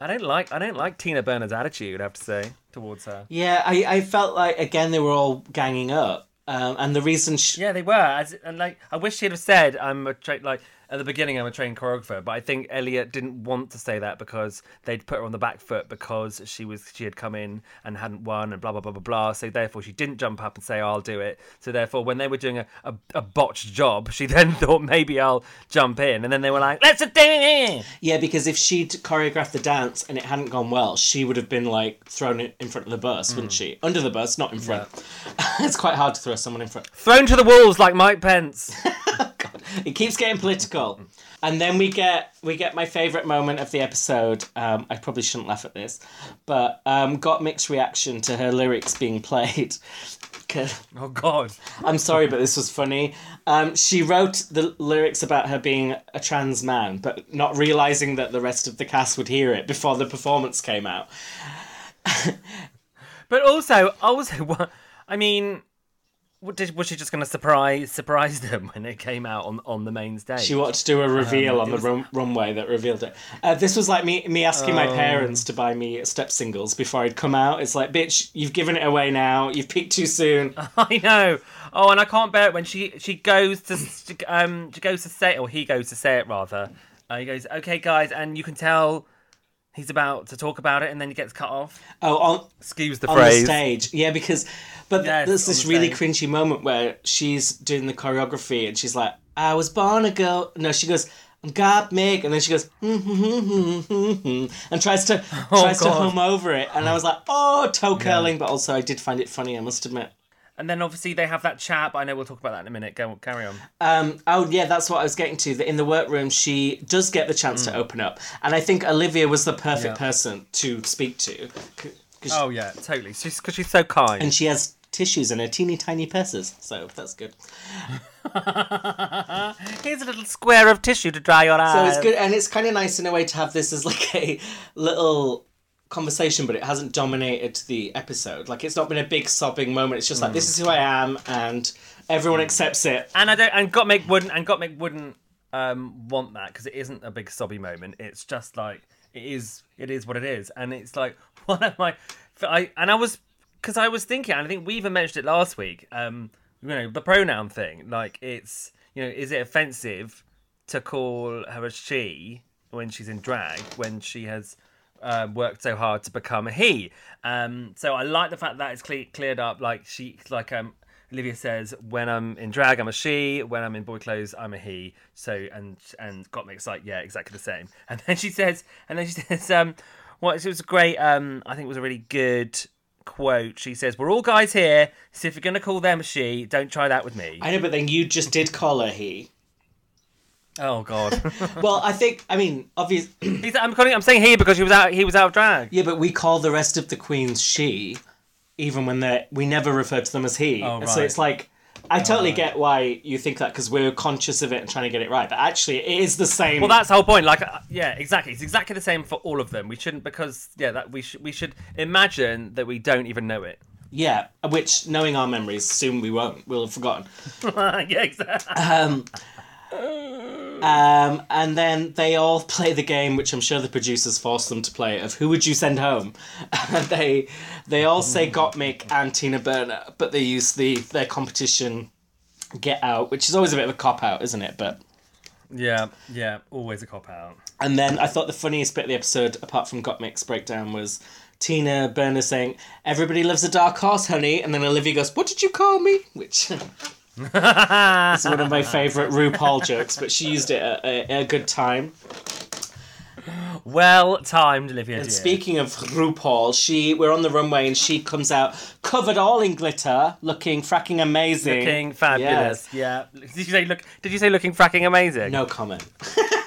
I don't like I don't like Tina Burner's attitude. I have to say towards her. Yeah, I, I felt like again they were all ganging up, Um, and the reason she, Yeah, they were. As and like, I wish she'd have said, "I'm a tra- like at the beginning, I'm a trained choreographer." But I think Elliott didn't want to say that because they'd put her on the back foot because she was she had come in and hadn't won and blah blah blah blah blah. So therefore, she didn't jump up and say, "I'll do it." So therefore, when they were doing a, a, a botched job, she then thought maybe I'll jump in, and then they were like, "Let's do it." yeah, because if she'd choreographed the dance and it hadn't gone well, she would have been like thrown in front of the bus, wouldn't mm. she? Under the bus, not in front. it's quite hard to throw someone in front. Thrown to the wolves like Mike Pence. God, it keeps getting political. And then we get we get my favourite moment of the episode. Um, I probably shouldn't laugh at this, but um, Gottmik's reaction to her lyrics being played. oh God. I'm sorry, but this was funny. Um, she wrote the lyrics about her being a trans man, but not realizing that the rest of the cast would hear it before the performance came out. But also, also, what? I mean, did, was she just going to surprise surprise them when it came out on on the main stage? She wanted to do a reveal on the was- run- runway that revealed it. Uh, this was like me me asking my Oh. parents to buy me step singles before I'd come out. It's like, bitch, you've given it away now. You've peaked too soon. I know. Oh, and I can't bear it when she she goes to um she goes to say it, or he goes to say it rather. Uh, he goes, "Okay, guys," and you can tell he's about to talk about it, and then he gets cut off. Oh, on Excuse the on phrase. the stage. Yeah, because but Yes, there's this the really stage. cringy moment where she's doing the choreography and she's like, "I was born a girl." No, she goes. I'm Gottmik and then she goes "Hmm, hmm, hmm, hmm, hmm, hmm," and tries to tries to Oh, hum over it, and I was like, "Oh, toe curling," but also I did find it funny. I must admit. And then obviously they have that chat. But I know we'll talk about that in a minute. Go carry on. Um, oh yeah, that's what I was getting to. That in the workroom, she does get the chance to open up, and I think Olivia was the perfect Mm. Yeah. person to speak to, Oh yeah, totally. She's because she's so kind. and she has tissues and her teeny tiny purses, so that's good. Here's a little square of tissue to dry your eyes. So it's good, and it's kind of nice in a way to have this as like a little conversation, but it hasn't dominated the episode. Like it's not been a big sobbing moment. It's just like this is who I am, and everyone accepts it. And I don't. And Gottmik wouldn't. And Gottmik wouldn't um, want that because it isn't a big sobby moment. It's just like it is. It is what it is. And it's like one of my. I and I was because I was thinking. And I think we even mentioned it last week. Um, you know the pronoun thing. Like it's you know is it offensive to call her a she when she's in drag when she has uh, worked so hard to become a he. Um, so I like the fact that it's cle- cleared up. Like she, like um, Olivia says, when I'm in drag, I'm a she. When I'm in boy clothes, I'm a he. So and and Gottmik's like, yeah, exactly the same. And then she says, and then she says, um, what it was a great. Um, I think it was a really good quote. She says, "We're all guys here, so if you're gonna call them she, don't try that with me." I know, but then you just did call her he. Oh God. Well, I think I mean obviously. I'm calling. I'm saying he because he was out. He was out of drag. yeah, but we call the rest of the queens she, even when they are we never refer to them as he. Oh, right. So it's like. I totally get why you think that because we're conscious of it and trying to get it right, but actually it is the same. Well, that's the whole point. Like, uh, yeah, exactly. It's exactly the same for all of them. We shouldn't because yeah, that we should we should imagine that we don't even know it. yeah, which knowing our memories, soon we won't. We'll have forgotten. yeah, exactly. Um, Um, and then they all play the game, which I'm sure the producers forced them to play, of who would you send home? And they they all say Gottmik and Tina Burner, but they use the their competition Get Out, which is always a bit of a cop out, isn't it? But Yeah, yeah. Always a cop out. and then I thought the funniest bit of the episode, apart from Gottmik's breakdown, was Tina Burner saying, "Everybody loves a dark horse, honey," and then Olivia goes, "What did you call me?" Which is one of my favourite RuPaul jokes, but she used it at a, a good time. Well timed, Olivia. And dear. speaking of RuPaul, she we're on the runway and she comes out covered all in glitter, looking fracking amazing. looking fabulous. Yes. Yeah. Did you say look? Did you say looking fracking amazing? No comment.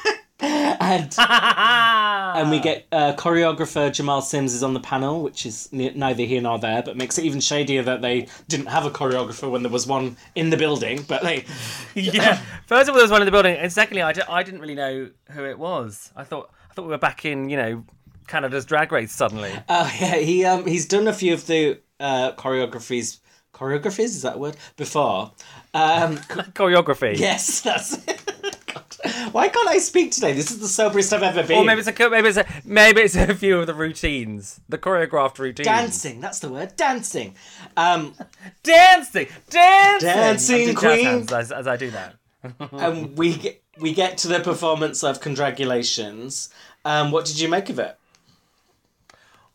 and and we get uh, choreographer Jamal Sims is on the panel, which is ne- neither here nor there, but makes it even shadier that they didn't have a choreographer when there was one in the building. But they, yeah. First of all, there was one in the building, and secondly, I, I didn't really know who it was. I thought I thought we were back in you know Canada's Drag Race suddenly. oh yeah, he um he's done a few of the uh, choreographies. Choreographies is that a word before? Um, Choreography. Yes, that's it. God. Why can't I speak today? This is the soberest I've ever been. Or maybe it's a maybe it's a maybe it's a few of the routines, the choreographed routines. dancing. That's the word. Dancing. Um, dancing, dancing, Dancing I'm doing jazz queen. as, as I do that. and we get, we get to the performance of Congratulations. Um, what did you make of it?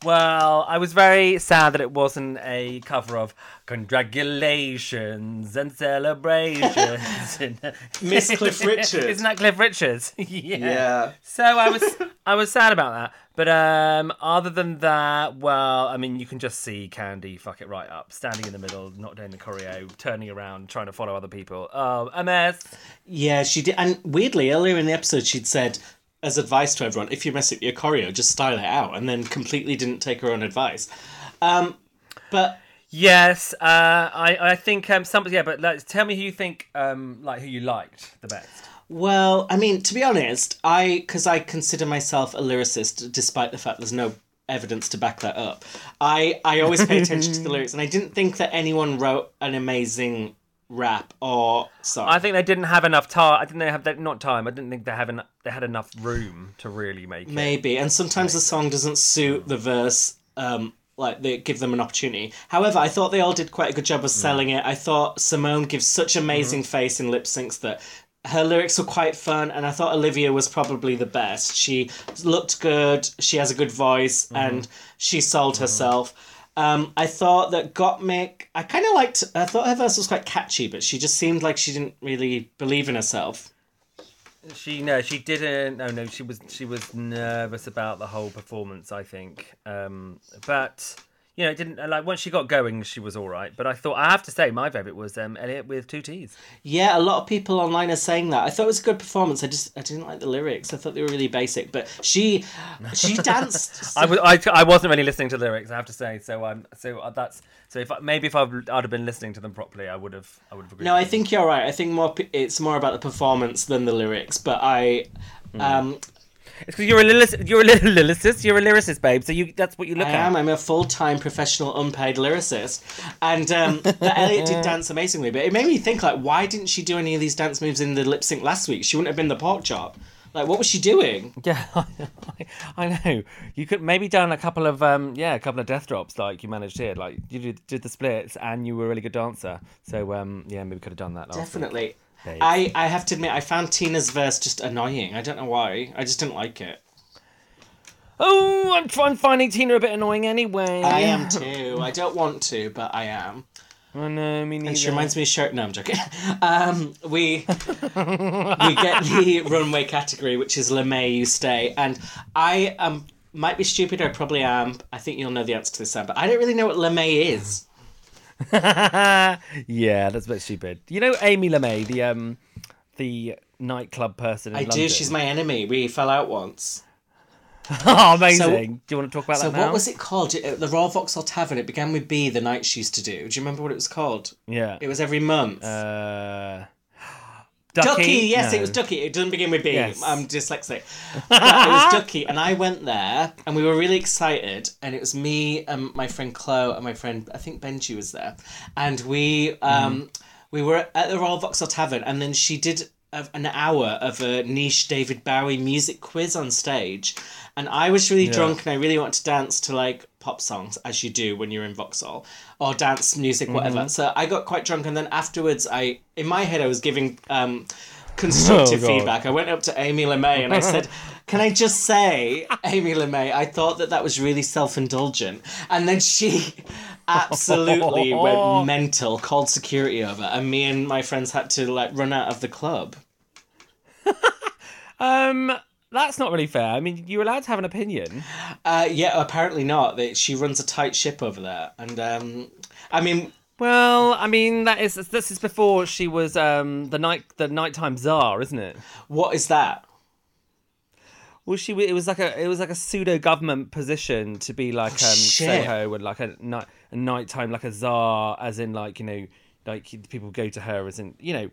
Well, I was very sad that it wasn't a cover of "Congratulations and Celebrations." Miss Cliff Richard. Isn't that Cliff Richards? yeah. Yeah. So I was I was sad about that. But um, other than that, well, I mean, you can just see Kandy fuck it right up, standing in the middle, not doing the choreo, turning around, trying to follow other people. Oh, a mess. Yeah, she did. And weirdly, earlier in the episode, she'd said, as advice to everyone, if you mess up your choreo, just style it out, and then completely didn't take her own advice. Um, but Yes, uh, I I think um, some yeah, but like, tell me who you think um like who you liked the best. Well, I mean, to be honest, I because I consider myself a lyricist, despite the fact there's no evidence to back that up. I I always pay attention to the lyrics, and I didn't think that anyone wrote an amazing rap or song. I think they didn't have enough time. I think they have that not time. I didn't think they have en- they had enough room to really make it. Maybe, and sometimes the song doesn't suit the verse. Um, like they give them an opportunity. However, I thought they all did quite a good job of selling it. I thought Symone gives such amazing mm-hmm. face in lip syncs that her lyrics were quite fun, and I thought Olivia was probably the best. She looked good. She has a good voice, mm-hmm. and she sold mm-hmm. herself. Um, I thought that Gottmik, I kind of liked. I thought her verse was quite catchy, but she just seemed like she didn't really believe in herself. She no, she didn't. No, no, she was she was nervous about the whole performance. I think, um, but you know, it didn't like once she got going, she was all right. But I thought I have to say my favorite was um, Elliott with two T's. Yeah, a lot of people online are saying that. I thought it was a good performance. I just I didn't like the lyrics. I thought they were really basic. But she she danced. I was I, I wasn't really listening to the lyrics. I have to say. So I'm so uh, that's so if I, maybe if I'd, I'd have been listening to them properly, I would have I would have agreed. no, I think you're right. I think more it's more about the performance than the lyrics. But I, um, it's because you're a lyricist. You're a little lyricist. You're a lyricist, babe. So you that's what you look I at. I am. I'm a full time professional unpaid lyricist, and um, Elliott did dance amazingly. But it made me think like, why didn't she do any of these dance moves in the lip sync last week? She wouldn't have been the pork chop. Like, what was she doing? Yeah, I, I know. You could maybe done a couple of um yeah, a couple of death drops like you managed here. Like you did, did the splits and you were a really good dancer. So um yeah, maybe could have done that last week. Definitely. I, I have to admit, I found Tina's verse just annoying. I don't know why. I just didn't like it. Oh, I'm, I'm finding Tina a bit annoying anyway. I am too. I don't want to, but I am. I know, me neither. And she reminds me of shirt. No, I'm joking. Um, we we get the runway category, which is Lamé You Stay, and I um might be stupid. I probably am. I think you'll know the answer to this, Sam, but I don't really know what Lamé is. yeah, that's a bit stupid. You know Amy Lamé, the um, the nightclub person in I London. do. She's my enemy. We fell out once. oh, amazing. do you want to talk about So that now? what was it called? The Royal Vauxhall Tavern. It began with B. The night she used to do. Do you remember what it was called? Yeah. It was every month. Uh, Duckie, Duckie? yes, No. it was Duckie. It doesn't begin with B. Yes. am dyslexic. But it was Duckie, and I went there, and we were really excited. And it was me and my friend Chloe and my friend, I think Benji was there, and we um we were at the Royal Vauxhall Tavern, and then she did a, an hour of a niche David Bowie music quiz on stage, and I was really drunk, and I really wanted to dance to like pop songs as you do when you're in Vauxhall or dance music whatever. So I got quite drunk and then afterwards I in my head I was giving um constructive Oh, feedback. I went up to Amy Lamé and I said can I just say Amy Lamé I thought that that was really self-indulgent. And then she absolutely went mental called security over and me and my friends had to like run out of the club. Um, that's not really fair. I mean, you're allowed to have an opinion. uh yeah apparently not that she runs a tight ship over there and um I mean Well, I mean, that is this is before she was um the night the nighttime czar, isn't it? what is that Well, she it was like a it was like a pseudo government position to be like um shit. Soho and like a night a nighttime like a czar, as in like you know like people go to her as in you know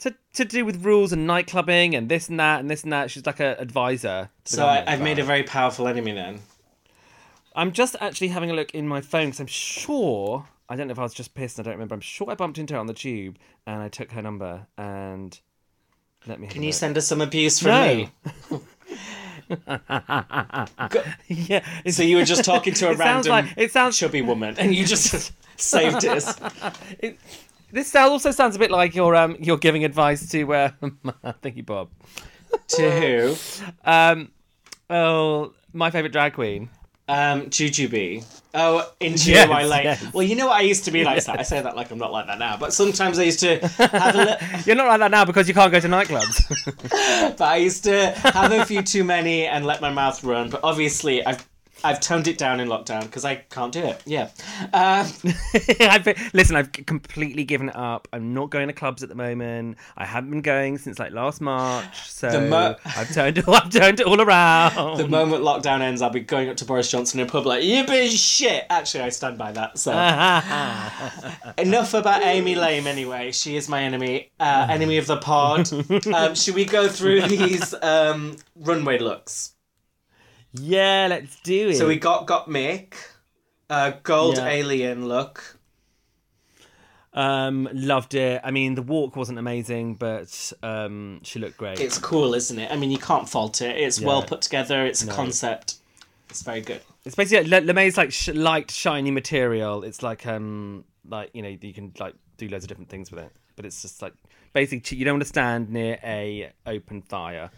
to to do with rules and night clubbing and this and that and this and that. She's like a advisor. so I, I've made a very powerful enemy then I'm just actually having a look in my phone because I'm sure I don't know if I was just pissed. I don't remember. I'm sure I bumped into her on the tube and I took her number and Let me. Can you send us some abuse from No. me? Yeah. So you were just talking to a It random like it sounds. chubby woman, and you just saved us. This also sounds a bit like you're um you're giving advice to uh. thank you, Bob. to who? Um. Oh, my favorite drag queen. Um, Jujubee. Oh, into Yes, my yes. Well, you know what? I used to be like that. I say that like I'm not like that now, but sometimes I used to have a little. You're not like that now because you can't go to nightclubs. but I used to have a few too many and let my mouth run. But obviously, I've I've toned it down in lockdown because I can't do it. Yeah. Um, I've listen, I've completely given it up. I'm not going to clubs at the moment. I haven't been going since like last March. So mo- I've turned I've turned it all around. the moment lockdown ends, I'll be going up to Boris Johnson in pub like, "You been shit." Actually, I stand by that. So enough about Amy Lamé. Anyway, she is my enemy, uh, enemy of the pod. um, should we go through these um, runway looks? Yeah, let's do it. So we got Gottmik, uh, gold Yeah. alien look. um loved it. I mean, the walk wasn't amazing, but um she looked great. It's cool, isn't it? I mean, you can't fault it. It's well Yeah. put together. It's a concept. It's very good. It's basically Le- Lamé's like sh- light, shiny material. It's like um, like you know, you can like do loads of different things with it. But it's just like basically you don't want to stand near a open fire.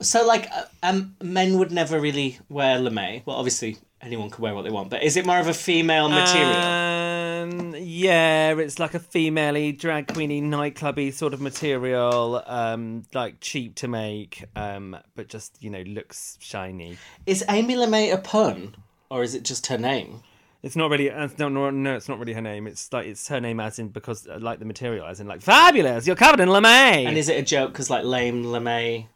So, like, uh, um, men would never really wear lame. Well, obviously, anyone can wear what they want, but is it more of a female material? Um, yeah, it's like a female drag queeny nightclubby sort of material, um, like cheap to make, um, but just you know looks shiny. is Amy Lamé a pun, or is it just her name? It's not really. uh, No, no, no, it's not really her name. It's like it's her name as in because uh, like the material as in like fabulous. You're covered in lame. And is it a joke because, like, lame Lamé?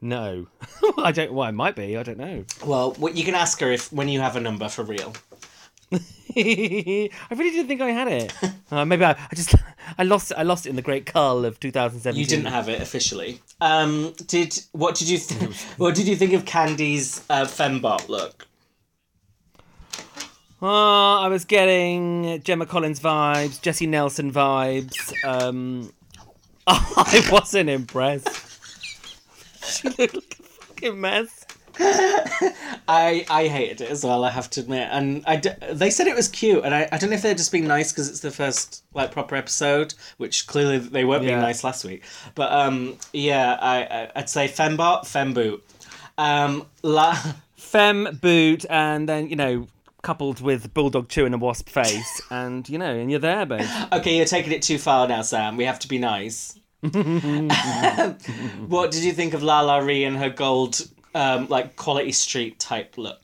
No, I don't. Well, it might be. I don't know. Well, what you can ask her if when you have a number for real. I really didn't think I had it. Uh, maybe I, I just I lost it. I lost it in the great cull of 2017. You didn't have it officially. Um, did what did you th- what did you think of Kandy's uh, fembot look? Oh, I was getting Gemma Collins vibes, Jesy Nelson vibes. Um, I wasn't impressed. She looked like a fucking mess. I I hated it as well. I have to admit, and I d- they said it was cute, and I, I don't know if they're just being nice because it's the first like proper episode, which clearly they weren't being nice last week. But um, yeah, I, I I'd say fembot, femboot. Um, la Femme boot, and then you know coupled with bulldog chew and a wasp face, and you know, and you're there, babe. okay, you're taking it too far now, Sam. We have to be nice. what did you think of LaLa Ri and her gold, um, like quality street type look?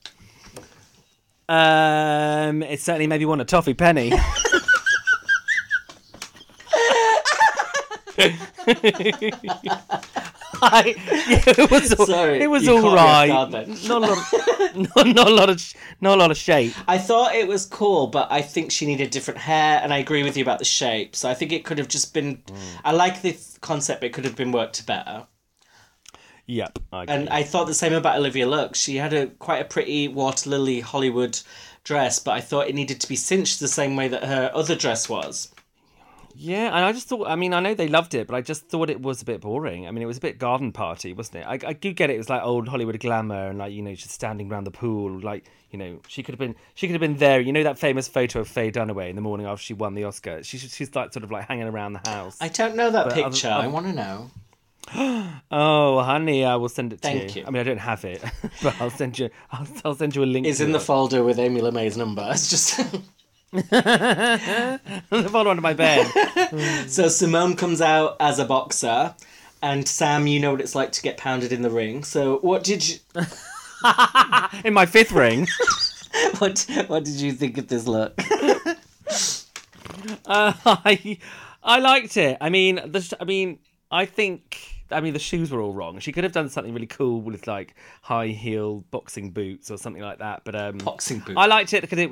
Um, it certainly made me want a toffee penny. I, yeah, it was all, Sorry, it was all caught me off right. Not a lot, of, not, not a lot of, not a lot of shape. I thought it was cool, but I think she needed different hair, and I agree with you about the shape. So I think it could have just been. Mm. I like the concept, but it could have been worked better. Yep, I agree. And I thought the same about Olivia Look. She had a quite a pretty water lily Hollywood dress, but I thought it needed to be cinched the same way that her other dress was. Yeah, and I just thought, I mean, I know they loved it, but I just thought it was a bit boring. I mean, it was a bit garden party, wasn't it? I, I do get it. It was like old Hollywood glamour and like, you know, just standing around the pool. Like, you know, she could have been, she could have been there. You know, that famous photo of Faye Dunaway in the morning after she won the Oscar? She, she's like sort of like hanging around the house. I don't know that But other- picture. I want to know. Oh, honey, I will send it to Thank you. you. I mean, I don't have it, but I'll send you, I'll, I'll send you a link. It's in the folder with Amy Lamé's number. It's just the folder under my bed. so Symone comes out as a boxer, and Sam, you know what it's like to get pounded in the ring. So what did you in my fifth ring. what what did you think of this look? Uh, I I liked it. I mean, the sh- I mean, I think I mean the shoes were all wrong. She could have done something really cool with like high heel boxing boots or something like that. But um, Boxing boot. I liked it because it.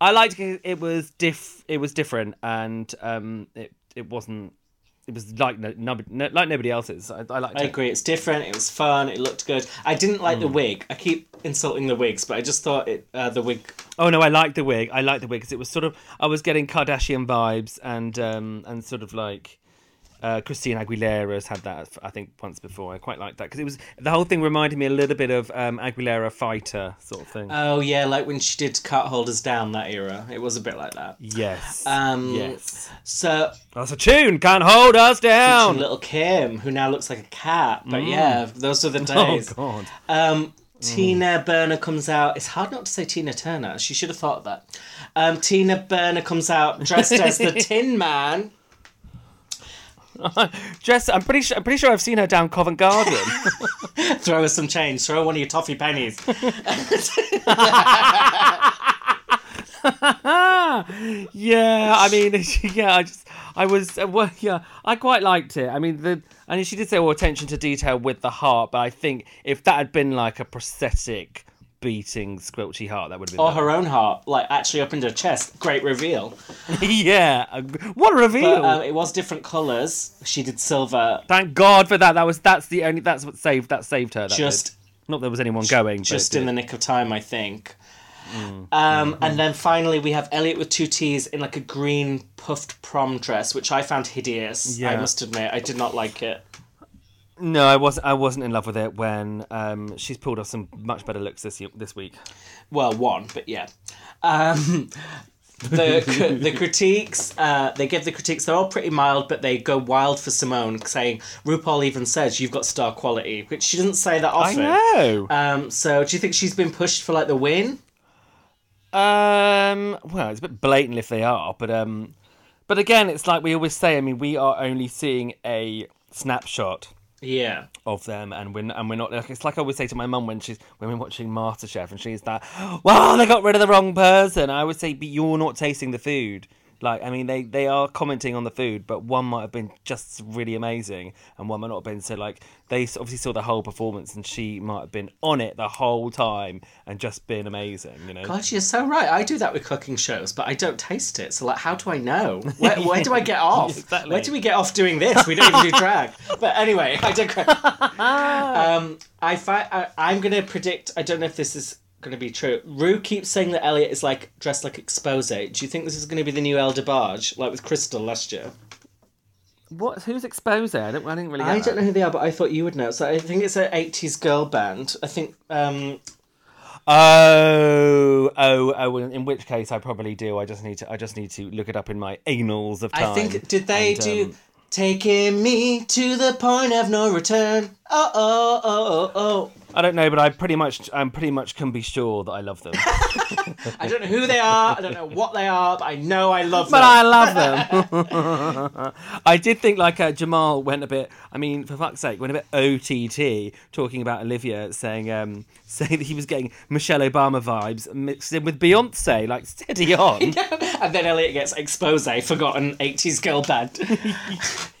I liked it. It was diff. It was different, and um, it it wasn't. It was like no, no, like nobody else's. I, I liked I it. agree. It's different. It was fun. It looked good. I didn't like Hmm. the wig. I keep insulting the wigs, but I just thought it uh, the wig. Oh no, I liked the wig. I liked the wig because it was sort of I was getting Kardashian vibes and um and sort of like Uh, Christina Aguilera's had that, I think, once before. I quite liked that because it was the whole thing reminded me a little bit of um, Aguilera Fighter sort of thing. Oh yeah, like when she did Can't Hold Us Down that era. It was a bit like that. yes, Um, yes. So That's a tune. Can't hold us down. little Kim, who now looks like a cat, but yeah, those are the days. Oh days. God. Um, Tina Burner comes out. It's hard not to say Tina Turner. She should have thought of that. Um, Tina Burner comes out dressed as the Tin Man. Jess, I'm pretty sure. I'm pretty sure I've seen her down Covent Garden. Throw her some change. Throw one of your toffee pennies. yeah, I mean, yeah, I just, I was, uh, well, yeah, I quite liked it. I mean, the, and she did say, well, attention to detail with the heart, but I think if that had been like a prosthetic beating squelchy heart, that would have been. or her own heart, like actually up into her chest. Great reveal. yeah, what a reveal! But um, it was different colours. She did silver. Thank God for that. That was that's the only that's what saved that saved her. That Just- did. not there was anyone going, just in the nick of time, I think. Mm. Um, And then finally, we have Elliott with two T's in like a green puffed prom dress, which I found hideous. I must admit, I did not like it. No, I wasn't. I wasn't in love with it when um, she's pulled off some much better looks this year, this week. Well, one, but yeah. Um, the the critiques, uh, they give the critiques. They're all pretty mild, but they go wild for Symone, saying RuPaul even says you've got star quality, which she doesn't say that often. I know. Um, so do you think she's been pushed for like the win? Um, well, it's a bit blatant if they are, but um, but again, it's like we always say. I mean, we are only seeing a snapshot Yeah. of them, and we're and we're not. Like, it's like I always say to my mum when she's when we're watching MasterChef, and she's that, "Well, they got rid of the wrong person." I would say, "But you're not tasting the food." Like, I mean, they they are commenting on the food, but one might have been just really amazing, and one might not have been. So, like, they obviously saw the whole performance, and she might have been on it the whole time and just been amazing. You know. God, you're so right. I do that with cooking shows, but I don't taste it. So, like, how do I know? Where, where do I get off? Exactly. Where do we get off doing this? We don't even do drag. But anyway, I digress. um, I fi- I, I'm going to predict, I don't know if this is going to be true. Rue keeps saying that Elliott is like dressed like Expose. Do you think this is going to be the new El DeBarge, like with Crystal last year? What? Who's Expose? I don't. I didn't really. Get I that. don't know who they are, but I thought you would know. So I think it's an 80s girl band. I think um, Oh, oh, oh! In which case, I probably do. I just need to. I just need to look it up in my annals of time. I think did they and, do um, taking me to the point of no return? Oh oh oh oh oh. I don't know, but I pretty much. I'm pretty much can be sure that I love them. I don't know who they are. I don't know what they are, but I know I love but them. But I love them. I did think like uh, Jamal went a bit. I mean, for fuck's sake, went a bit OTT talking about Olivia, saying um, saying that he was getting Michelle Obama vibes mixed in with Beyonce. Like steady on. and then Elliott gets expose, forgotten 80s girl band.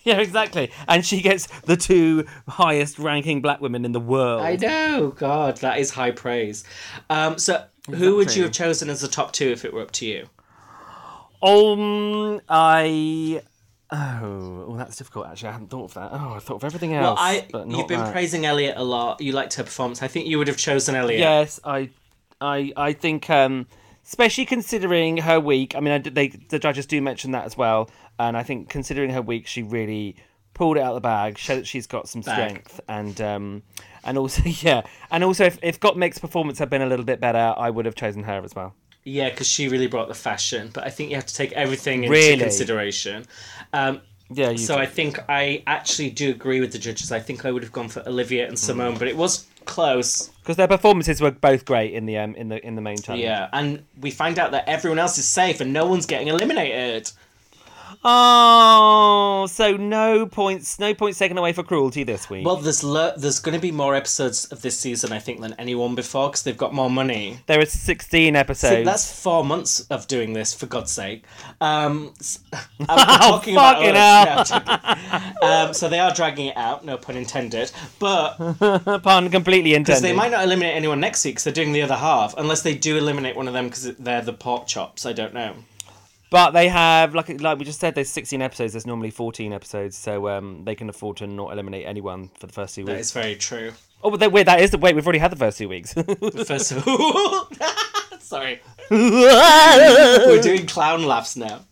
yeah, exactly. And she gets the two highest ranking black women in the world. I know. God, that is high praise. Um, so, who would you have chosen as the top two if it were up to you? Um, I. Oh, well, that's difficult. Actually, I hadn't thought of that. Oh, I thought of everything else. Well. I you've been that. praising Elliott a lot. You liked her performance. I think you would have chosen Elliott. Yes, I, I, I think, um, especially considering her week. I mean, I, they the judges do mention that as well, and I think considering her week, she really pulled it out of the bag, showed that she's got some Bag. strength, and um, and also yeah, and also if if Gottmik's performance had been a little bit better, I would have chosen her as well. Yeah, because she really brought the fashion. But I think you have to take everything into Really? consideration. Um, Yeah, you so do. I think I actually do agree with the judges. I think I would have gone for Olivia and Symone, Mm. but it was close. because their performances were both great in the um in the in the main challenge. Yeah, and we find out that everyone else is safe and no one's getting eliminated. Oh, so no points, no points taken away for cruelty this week. Well, there's lo- there's going to be more episodes of this season, I think, than anyone before because they've got more money. there are sixteen So episodes. that's four months of doing this, for God's sake. Um, I'm talking about fucking. No, um, so they are dragging it out, no pun intended. But pun completely intended. because they might not eliminate anyone next week because they're doing the other half, unless they do eliminate one of them because they're the pork chops. I don't know. But they have, like like we just said, there's 16 episodes. There's normally 14 episodes, so um, they can afford to not eliminate anyone for the first two weeks. is very true. Oh, but that, wait, that is the wait. We've already had the first two weeks. First of all, sorry, we're doing clown laughs now.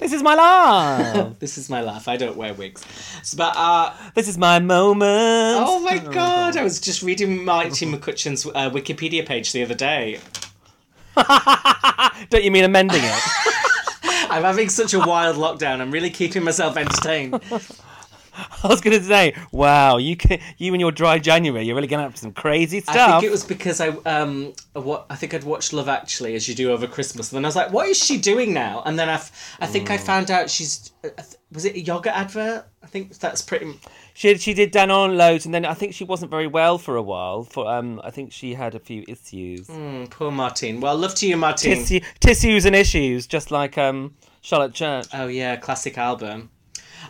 This is my laugh. This is my laugh. I don't wear wigs. So, but uh, this is my moment. oh my god, I was just reading Martine McCutcheon's uh, Wikipedia page the other day. Don't you mean amending it? I'm having such a wild lockdown. I'm really keeping myself entertained. I was gonna say, wow, you can, you and your dry January, you're really getting up to some crazy stuff. I think it was because I um what I think I'd watched Love Actually as you do over Christmas, and then I was like, what is she doing now? And then I, f- I think I found out she's uh, was it a yoga advert? I think that's pretty. She she did Danone loads, and then I think she wasn't very well for a while. For um, I think she had a few issues, Mm, poor Martine. Well, love to you, Martine. Tissu, tissues and issues, just like um Charlotte Church. Oh yeah, classic album.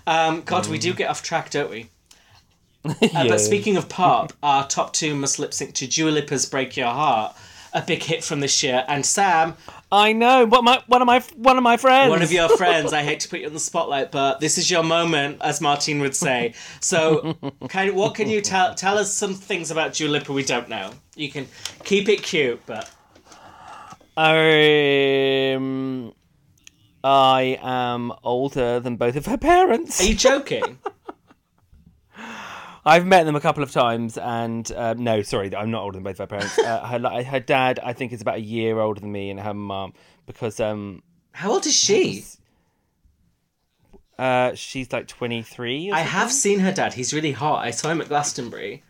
Um, God, we do get off track, don't we? Uh, Yeah. But speaking of pop, our top two must lip sync to Dua Lipa's "Break Your Heart," a big hit from this year. And Sam, I know, what my one of my one of my friends. one of your friends, I hate to put you on the spotlight, but this is your moment, as Martine would say. So, kind of, what can you tell tell us some things about Dua Lipa we don't know? You can keep it cute, but Um, I am older than both of her parents. are you joking? I've met them a couple of times, and uh, no, sorry, I'm not older than both of her parents. Uh, her her dad, I think, is about a year older than me, and her mum, because um, How old is she? uh, she's like 23. or I have seen her dad. He's really hot. I saw him at Glastonbury.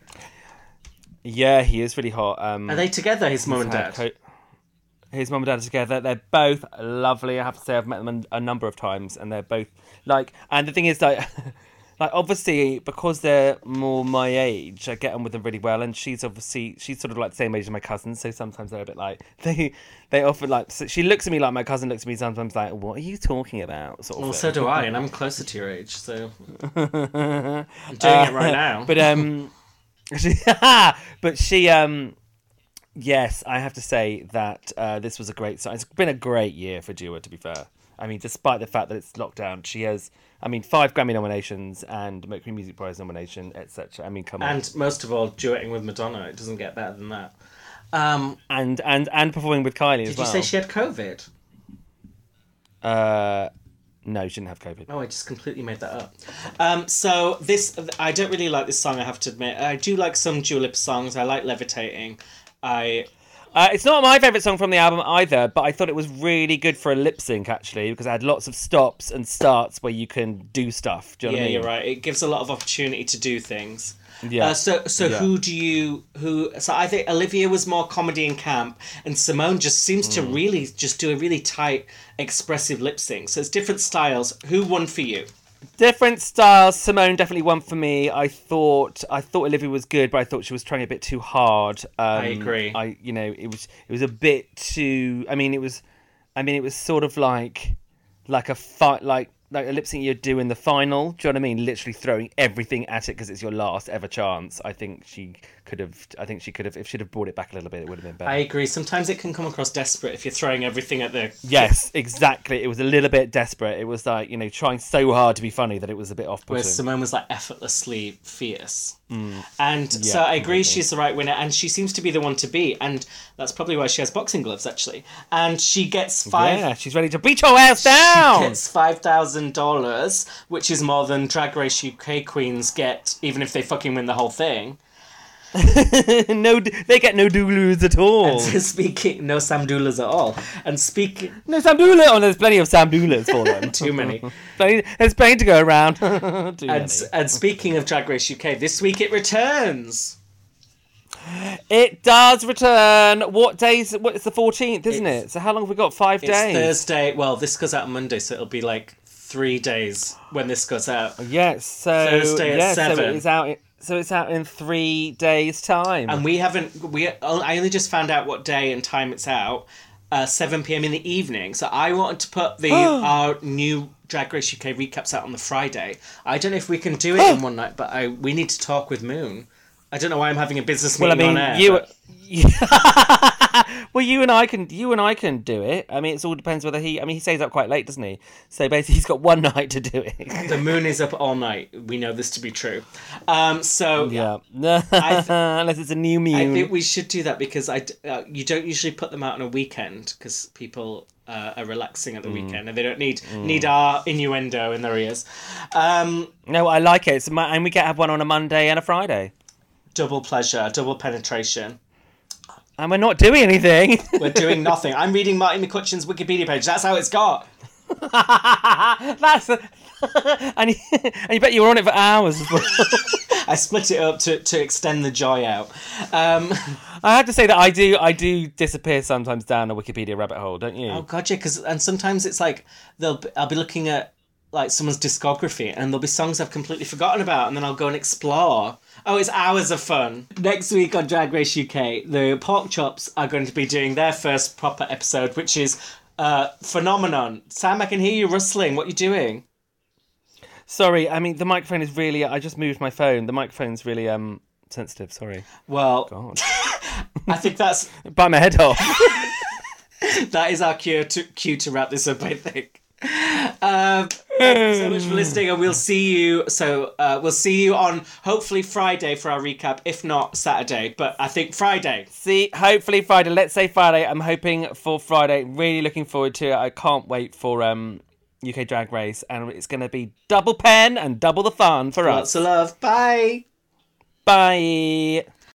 Yeah, he is really hot. Um, Are they together, his mum and dad? co- his mum and dad are together. They're both lovely. I have to say, I've met them a number of times, and they're both like. And the thing is, like, like obviously because they're more my age, I get on with them really well. And she's obviously she's sort of like the same age as my cousin, so sometimes they're a bit like they they often like. So she looks at me like my cousin looks at me sometimes like, "What are you talking about?" Sort of. Well, thing. so do I, and I'm closer to your age, so I'm doing it right now. But um, she, but she um, yes, I have to say that uh, this was a great. It's been a great year for Dua. To be fair, I mean, despite the fact that it's lockdown, she has. I mean, five Grammy nominations and Mercury Music Prize nomination, etc. I mean, come on, And most of all, duetting with Madonna. It doesn't get better than that. Um, and and and performing with Kylie as did you say she had COVID? Uh, no, she didn't have COVID. Oh, I just completely made that up. Um, so this, I don't really like this song. I have to admit, I do like some Lipa songs. I like Levitating. I Uh, it's not my favourite song from the album either, but I thought it was really good for a lip sync actually because it had lots of stops and starts where you can do stuff. Do you know yeah, what I mean? you're right. It gives a lot of opportunity to do things. Yeah. Uh, so so Yeah. who do you who? So I think Olivia was more comedy and camp, and Symone just seems to Mm. really just do a really tight, expressive lip sync. So it's different styles. Who won for you? Different styles. Symone definitely won for me. I thought I thought Olivia was good, but I thought she was trying a bit too hard. Um, I agree. I you know it was it was a bit too. I mean it was, I mean it was sort of like like a fight like like a lip sync you'd do in the final. Do you know what I mean? Literally throwing everything at it because it's your last ever chance. I think she could have. I think she could have. If she'd have brought it back a little bit, it would have been better. I agree. Sometimes it can come across desperate if you're throwing everything at the. Yes, exactly. It was a little bit desperate. It was like you know trying so hard to be funny that it was a bit off-putting. Whereas Symone was like effortlessly fierce. Mm. And so I agree she's the right winner, and she seems to be the one to beat, and that's probably why she has boxing gloves actually. And she gets five. Yeah, she's ready to beat your ass down. She gets five thousand dollars, which is more than Drag Race UK queens get, even if they fucking win the whole thing. no, they get no doulus at all. So speaking, no Sam Doulas at all. And speaking, no Sam Doula. Oh, there's plenty of Sam Doulas for them. too many. Plenty- there's plenty to go around. Too many. And, and speaking of Drag Race UK, this week it returns. It does return. What days? What, it's the 14th, isn't It's- it? So how long have we got? Five It's days. Thursday. Well, this goes out on Monday, so it'll be like three days when this goes out. Yes. So Thursday at yeah, so it is out. So it's out in three days' time. And we haven't. We I only just found out what day and time it's out. Uh, 7 p.m. in the evening. So I wanted to put the our new Drag Race UK recaps out on the Friday. I don't know if we can do it in one night, but I we need to talk with Moon. I don't know why I'm having a business well, I meeting mean, on air. you. but- well, you and I can, you and I can do it. I mean, it all depends whether he. I mean, he stays up quite late, doesn't he? So basically, he's got one night to do it. The moon is up all night. We know this to be true. Um, so yeah, unless it's a new moon. I think we should do that because I uh, you don't usually put them out on a weekend because people uh, are relaxing at the weekend and they don't need need our innuendo in their ears. Um, no, I like it. My, and we get have one on a Monday and a Friday, double pleasure, double penetration. And we're not doing anything. We're doing nothing. I'm reading Martine McCutcheon's Wikipedia page. That's how it's got. That's. and, you, and you bet you were on it for hours well. I split it up to, to extend the joy out. Um, I have to say that I do I do disappear sometimes down a Wikipedia rabbit hole, don't you? oh god, yeah, because and sometimes it's like they'll I'll be looking at like someone's discography and there'll be songs I've completely forgotten about and then I'll go and explore. Oh, it's hours of fun. Next week on Drag Race UK, the Pork Chops are going to be doing their first proper episode, which is uh, Phenomenon. Sam, I can hear you rustling. What are you doing? Sorry, I mean the microphone is really. I just moved my phone. The microphone's really um sensitive. Sorry. Well, God. I think that's Bite my head off. that is our cue to cue to wrap this up. I think. Um, thank you so much for listening, and we'll see you. So uh, we'll see you on hopefully Friday for our recap, if not Saturday. But I think Friday. See, hopefully Friday. Let's say Friday. I'm hoping for Friday. Really looking forward to it. I can't wait for um UK Drag Race, and it's going to be double pen and double the fun for Lots us. Lots of love. Bye. Bye.